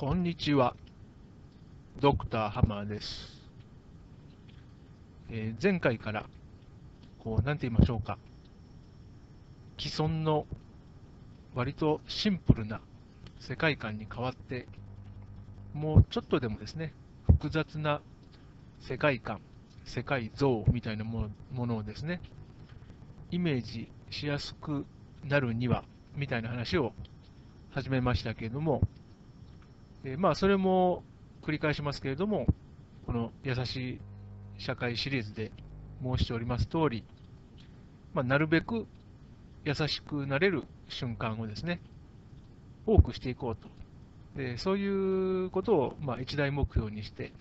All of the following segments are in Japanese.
こんにちは。ドクターハマーです。えー前回から、こう、なんて言いましょうか。既存の割とシンプルな世界観に変わって、もうちょっとでもですね、複雑な世界観、世界像みたいなものものをですね、イメージしやすくなるには、みたいな話を始めましたけれども、えーまあ、それも繰り返しますけれども、この優しい社会シリーズで申しております通り、まあ、なるべく優しくなれる瞬間をですね、多くしていこうと。でそういうことを、まあ、一大目標にして、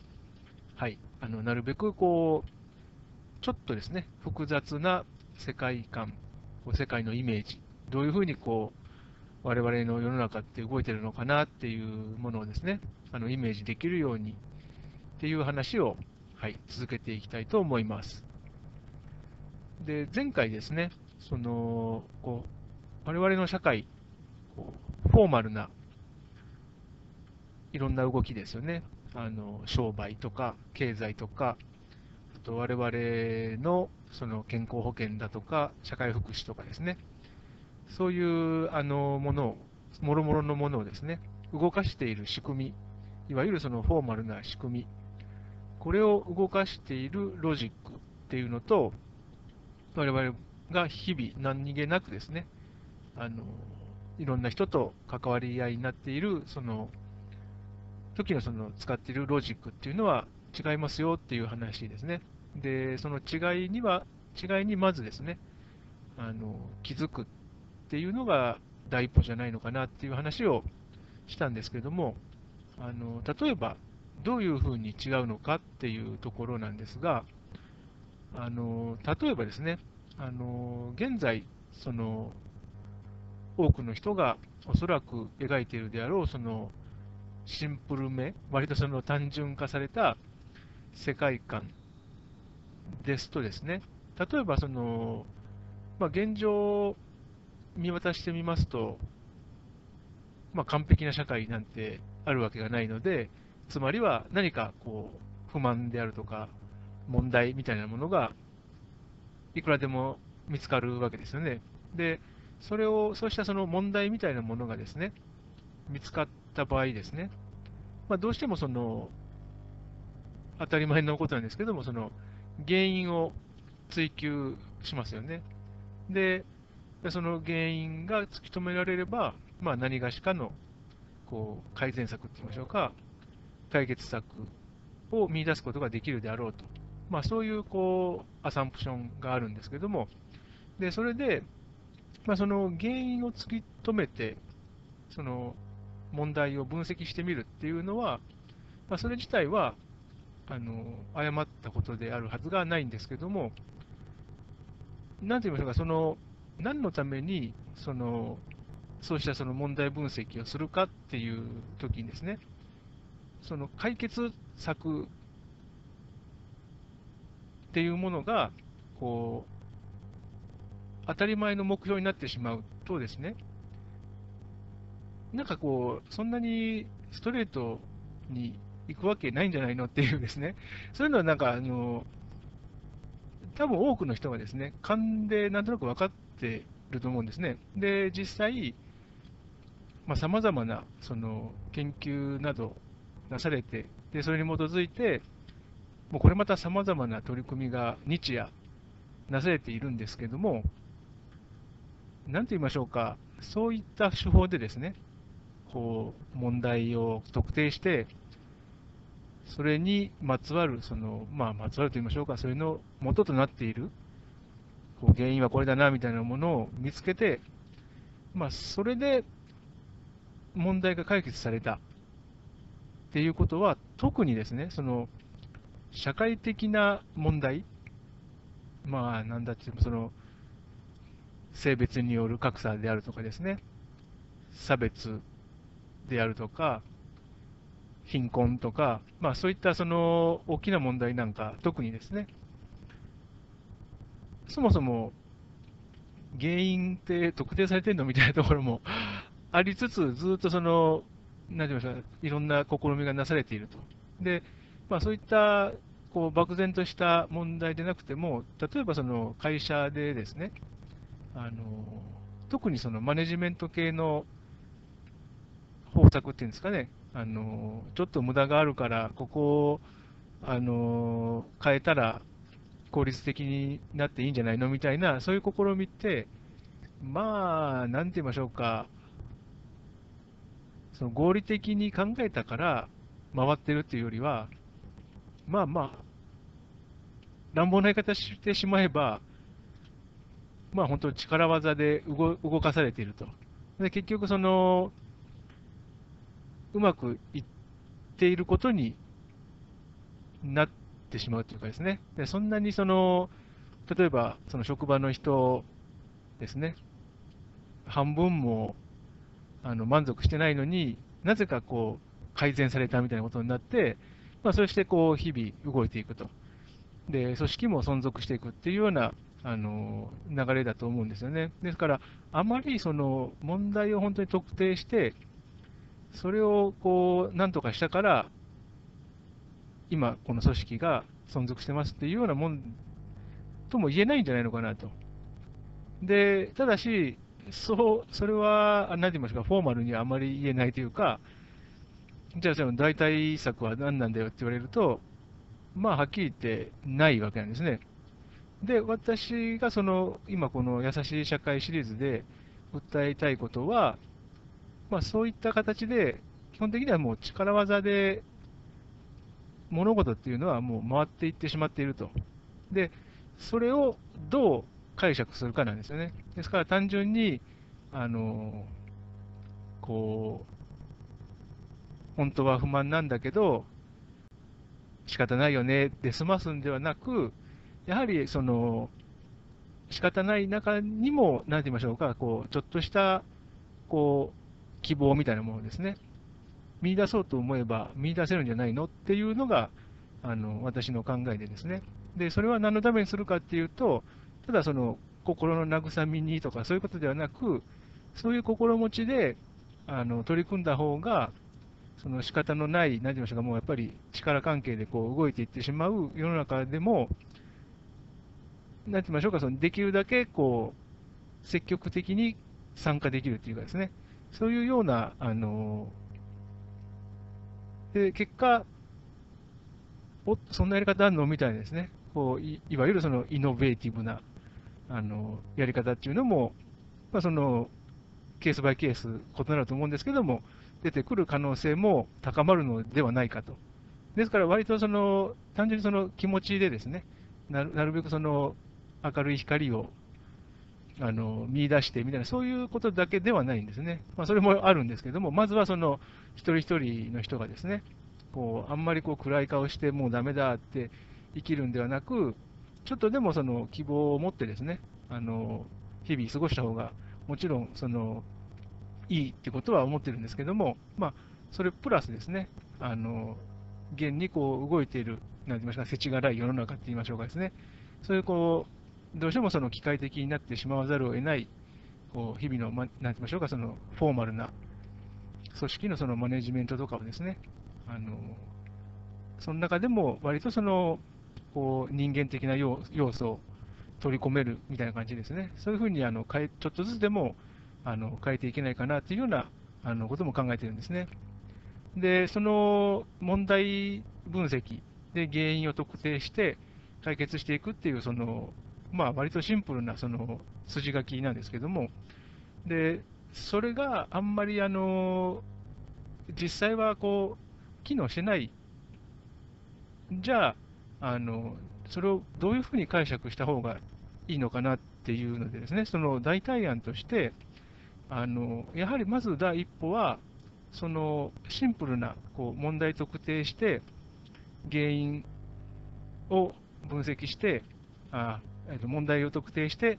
はい、あのなるべくこう、ちょっとですね、複雑な世界観、世界のイメージ、どういうふうにこう、我々の世の中って動いてるのかなっていうものをですね、あのイメージできるようにっていう話を、はい、続けていきたいと思います。で、前回ですね、その、こう、我々の社会、こうフォーマルないろんな動きですよね。あの、商売とか、経済とか、あと我々のその健康保険だとか、社会福祉とかですね。そういうあのものを、もろもろのものをですね、動かしている仕組み、いわゆるそのフォーマルな仕組み、これを動かしているロジックっていうのと、我々が日々何気なくですね、あのいろんな人と関わり合いになっている、その時のその使っているロジックっていうのは違いますよっていう話ですね。で、その違いには、違いにまずですね、あの気づくっっていうのが第一歩じゃないのかなっていう話をしたんですけども、あの例えばどういうふうに違うのかっていうところなんですが、あの例えばですね、あの現在、その多くの人がおそらく描いているであろう、そのシンプルめ、割とその単純化された世界観ですとですね、例えばその、まあ、現状見渡してみますと、まあ、完璧な社会なんてあるわけがないので、つまりは何かこう不満であるとか、問題みたいなものがいくらでも見つかるわけですよね。で、それを、そうしたその問題みたいなものがですね、見つかった場合ですね、まあ、どうしてもその、当たり前のことなんですけども、その原因を追求しますよね。で、でその原因が突き止められれば、まあ、何がしかのこう改善策って言いましょうか、解決策を見出すことができるであろうと。まあ、そういうこうアサンプションがあるんですけども、でそれで、まあ、その原因を突き止めて、その問題を分析してみるっていうのは、まあ、それ自体はあの誤ったことであるはずがないんですけども、なんて言いましょうか、その何のためにそのそうしたその問題分析をするかっていうときにですね、その解決策っていうものが、こう、当たり前の目標になってしまうとですね、なんかこう、そんなにストレートに行くわけないんじゃないのっていうですね、そういうのはなんか、あの、多分多くの人がですね、勘でなんとなく分かってると思うんですね。で、実際、さまざ、まなその研究などなされて、でそれに基づいて、もうこれまたさまざまな取り組みが日夜なされているんですけども、なんと言いましょうか、そういった手法でですね、こう問題を特定して、それにまつわる、そのまあ、まつわると言いましょうか、それの元となっている、こう原因はこれだなみたいなものを見つけて、まあ、それで問題が解決された。っていうことは、特にですね、その社会的な問題、まあ、なんだって、その性別による格差であるとかですね、差別であるとか、貧困とか、まあ、そういったその大きな問題なんか、特にですね、そもそも原因って特定されてるのみたいなところも ありつつ、ずっとそのなんて言いますか、いろんな試みがなされていると。で、まあ、そういったこう漠然とした問題でなくても、例えばその会社でですね、あの特にそのマネジメント系の方策っていうんですかね、あのちょっと無駄があるから、ここをあの変えたら効率的になっていいんじゃないの？みたいな、そういう試みって、まあ、なんて言いましょうか、その合理的に考えたから回ってるっていうよりは、まあまあ、乱暴な言い方してしまえば、まあ本当力技で動動かされていると。で結局その、うまくいっていることになってってしまうというかですね。でそんなにその、例えばその職場の人ですね、半分もあの満足してないのになぜかこう改善されたみたいなことになって、まあ、そしてこう日々動いていくと。で、組織も存続していくっていうようなあの流れだと思うんですよね。ですから、あまりその問題を本当に特定して、それをこうなんとかしたから、今、この組織が存続してますっていうようなもんとも言えないんじゃないのかなと。で、ただし、そう、それは、何て言いますか、フォーマルにはあまり言えないというか、じゃあ、その代替策は何なんだよって言われると、まあ、はっきり言ってないわけなんですね。で、私がその、今この優しい社会シリーズで訴えたいことは、まあ、そういった形で、基本的にはもう力技で物事っていうのはもう回っていってしまっていると。で、それをどう解釈するかなんですよね。ですから単純に、あの、こう、本当は不満なんだけど、仕方ないよねで済ますんではなく、やはりその仕方ない中にも、なんて言いましょうか、こうちょっとしたこう希望みたいなものですね、見出そうと思えば見出せるんじゃないのっていうのがあの私の考えでですね。で、それは何のためにするかっていうと、ただその心の慰みにとかそういうことではなく、そういう心持ちであの取り組んだ方が、その仕方のない、何て言いましょうか、もうやっぱり力関係でこう動いていってしまう世の中でも、何て言いましょうか、そのできるだけこう積極的に参加できるっていうかですね、そういうような、あので結果、おそんなやり方あるのみたいですね、こういいわゆるそのイノベーティブなあのやり方っていうのも、まあ、そのケースバイケース異なると思うんですけども、出てくる可能性も高まるのではないかと。ですから、割とその単純にその気持ちでですね、なるなるべくその明るい光をあの見出してみたいな、そういうことだけではないんですね。まあ、それもあるんですけども、まずはその一人一人の人がですね、こうあんまりこう暗い顔して、もうだめだって生きるんではなく、ちょっとでもその希望を持ってですね、あの日々過ごした方が、もちろんそのいいってことは思ってるんですけども、まあ、それプラスですね、あの現にこう動いている、なんて言いましょうか、世知辛い世の中って言いましょうかですね、そういうこう、どうしてもその機械的になってしまわざるを得ない、こう日々の、ま、なんて言いましょうか、そのフォーマルな組織のそのマネジメントとかをですね、あのその中でも割とそのこう人間的な要素を取り込めるみたいな感じですね、そういうふうにあの変えちょっとずつでもあの変えていけないかなというようなあのことも考えているんですね。で、その問題分析で原因を特定して解決していくっていう、その、まあ、割とシンプルなその筋書きなんですけども、で、それがあんまりあの、実際はこう、機能してない。じゃあ、あの、それをどういうふうに解釈した方がいいのかなっていうのでですね、その代替案として、あのやはりまず第一歩は、そのシンプルなこう問題特定して、原因を分析して、あえー、と問題を特定して、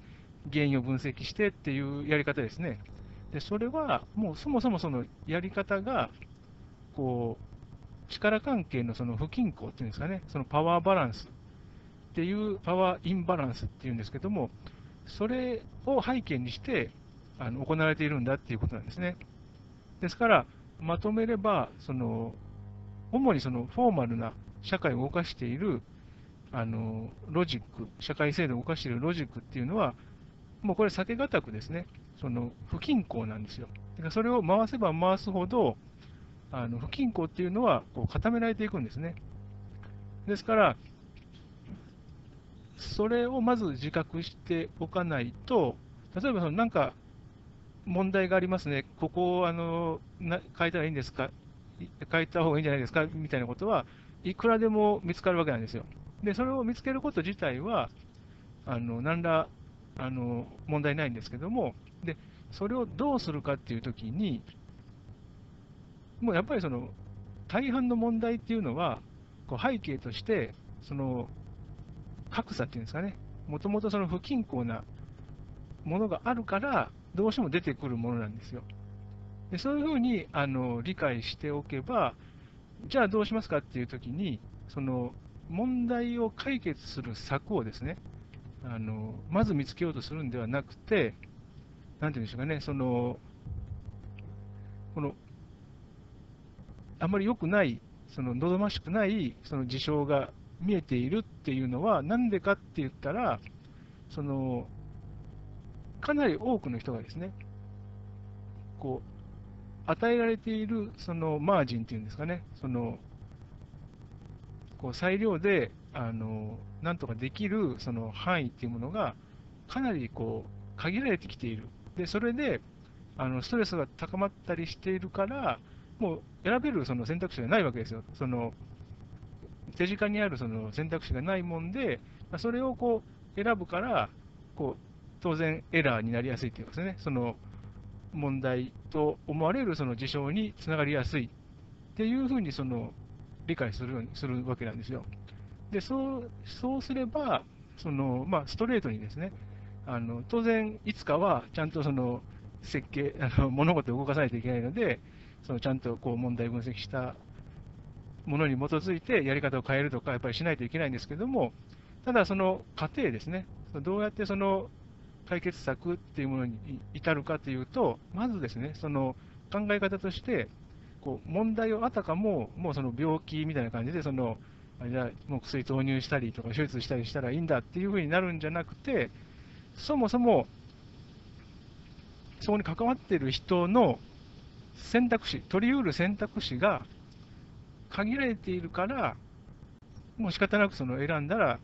原因を分析してっていうやり方ですね。でそれはもうそもそもそのやり方が、こう力関係のその不均衡っていうんですかね、そのパワーバランスっていう、パワーインバランスっていうんですけども、それを背景にして、あの行われているんだっていうことなんですね。ですから、まとめれば、その主にそのフォーマルな社会を動かしているあのロジック、社会制度を動かしているロジックっていうのは、もうこれ避けがたくですね、その不均衡なんですよ。だからそれを回せば回すほど、あの不均衡っていうのはこう固められていくんですね。ですから、それをまず自覚しておかないと、例えばそのなんか問題がありますね、ここをあのな変えたらいいんですか、変えた方がいいんじゃないですか？みたいなことはいくらでも見つかるわけなんですよ。で、それを見つけること自体は、あの何らあの問題ないんですけども、でそれをどうするかっていうときに、もうやっぱりその大半の問題っていうのは、こう背景として、その格差っていうんですかね、もともとその不均衡なものがあるから、どうしても出てくるものなんですよ。でそういうふうにあの理解しておけば、じゃあどうしますかっていうときに、その問題を解決する策をですね、あのまず見つけようとするんではなくて、なんていうんでしょうかね、そのこのあまり良くない、その望ましくないその事象が見えているっていうのは、なんでかって言ったら、そのかなり多くの人がですね、こう与えられているそのマージンっていうんですかね、そのこう裁量であのなんとかできるその範囲っていうものがかなりこう限られてきている。で、それであのストレスが高まったりしているから、もう選べるその選択肢がないわけですよ。その手近にあるその選択肢がないもんで、それをこう選ぶから、こう当然エラーになりやすいというかですね、その問題と思われるその事象につながりやすいっていうふうにその理解するするわけなんですよ。でそうそうすれば、そのまあ、ストレートにですね、あの当然、いつかはちゃんとその設計あの、物事を動かさないといけないので、そのちゃんとこう問題分析したものに基づいてやり方を変えるとか、やっぱりしないといけないんですけども、ただ、その過程ですね、どうやってその解決策っていうものに至るかというと、まずですね、その考え方として、こう問題をあたかも、もうその病気みたいな感じで、そのじゃもう薬投入したりとか、手術したりしたらいいんだっていうふうになるんじゃなくて、そもそもそこに関わっている人の選択肢、取り得る選択肢が限られているから、もう仕方なくその選んだら、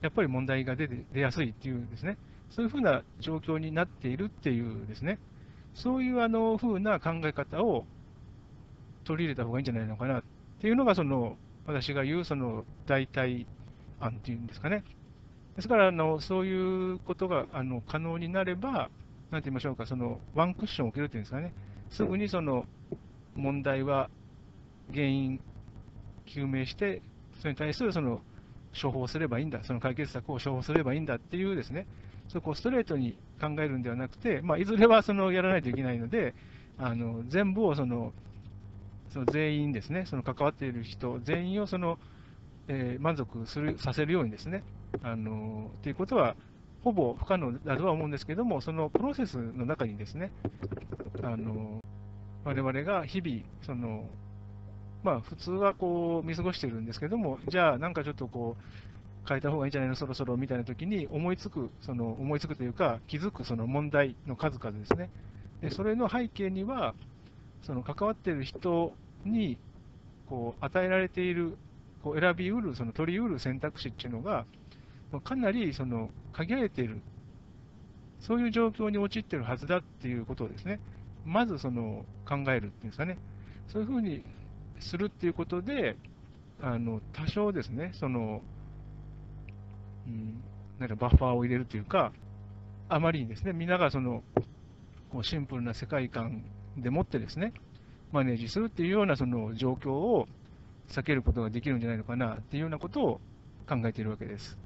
やっぱり問題が出て出やすいっていうんですね、そういうふうな状況になっているっていうですね、そういうあのふうな考え方を取り入れた方がいいんじゃないのかなっていうのが、その私が言うその代替案っていうんですかね。ですから、あのそういうことがあの可能になれば、なんて言いましょうか、そのワンクッションを受けるっていうんですかね、すぐにその問題は原因究明して、それに対するその処方すればいいんだ、その解決策を処方すればいいんだっていうですね、そこをストレートに考えるんではなくて、まあ、いずれはそのやらないといけないので、あの全部をそのその全員ですね、その関わっている人全員をその、えー、満足するさせるようにですね、あのということは、ほぼ不可能だとは思うんですけども、そのプロセスの中にですね、あの我々が日々、そのまあ、普通はこう見過ごしてるんですけども、じゃあ、なんかちょっとこう、変えた方がいいんじゃないの、そろそろみたいな時に思いつく、その思いつくというか、気づくその問題の数々ですね。でそれの背景には、その関わっている人にこう与えられている、こう選びうる、その取りうる選択肢っていうのが、かなりその限られている、そういう状況に陥っているはずだっていうことをですね、まずその考えるっていうんですかね、そういうふうにするっていうことで、あの多少ですね、その、うん、なんかバッファーを入れるというか、あまりにですね、みんながそのこうシンプルな世界観でもってですね、マネージするっていうようなその状況を避けることができるんじゃないのかなっていうようなことを考えているわけです。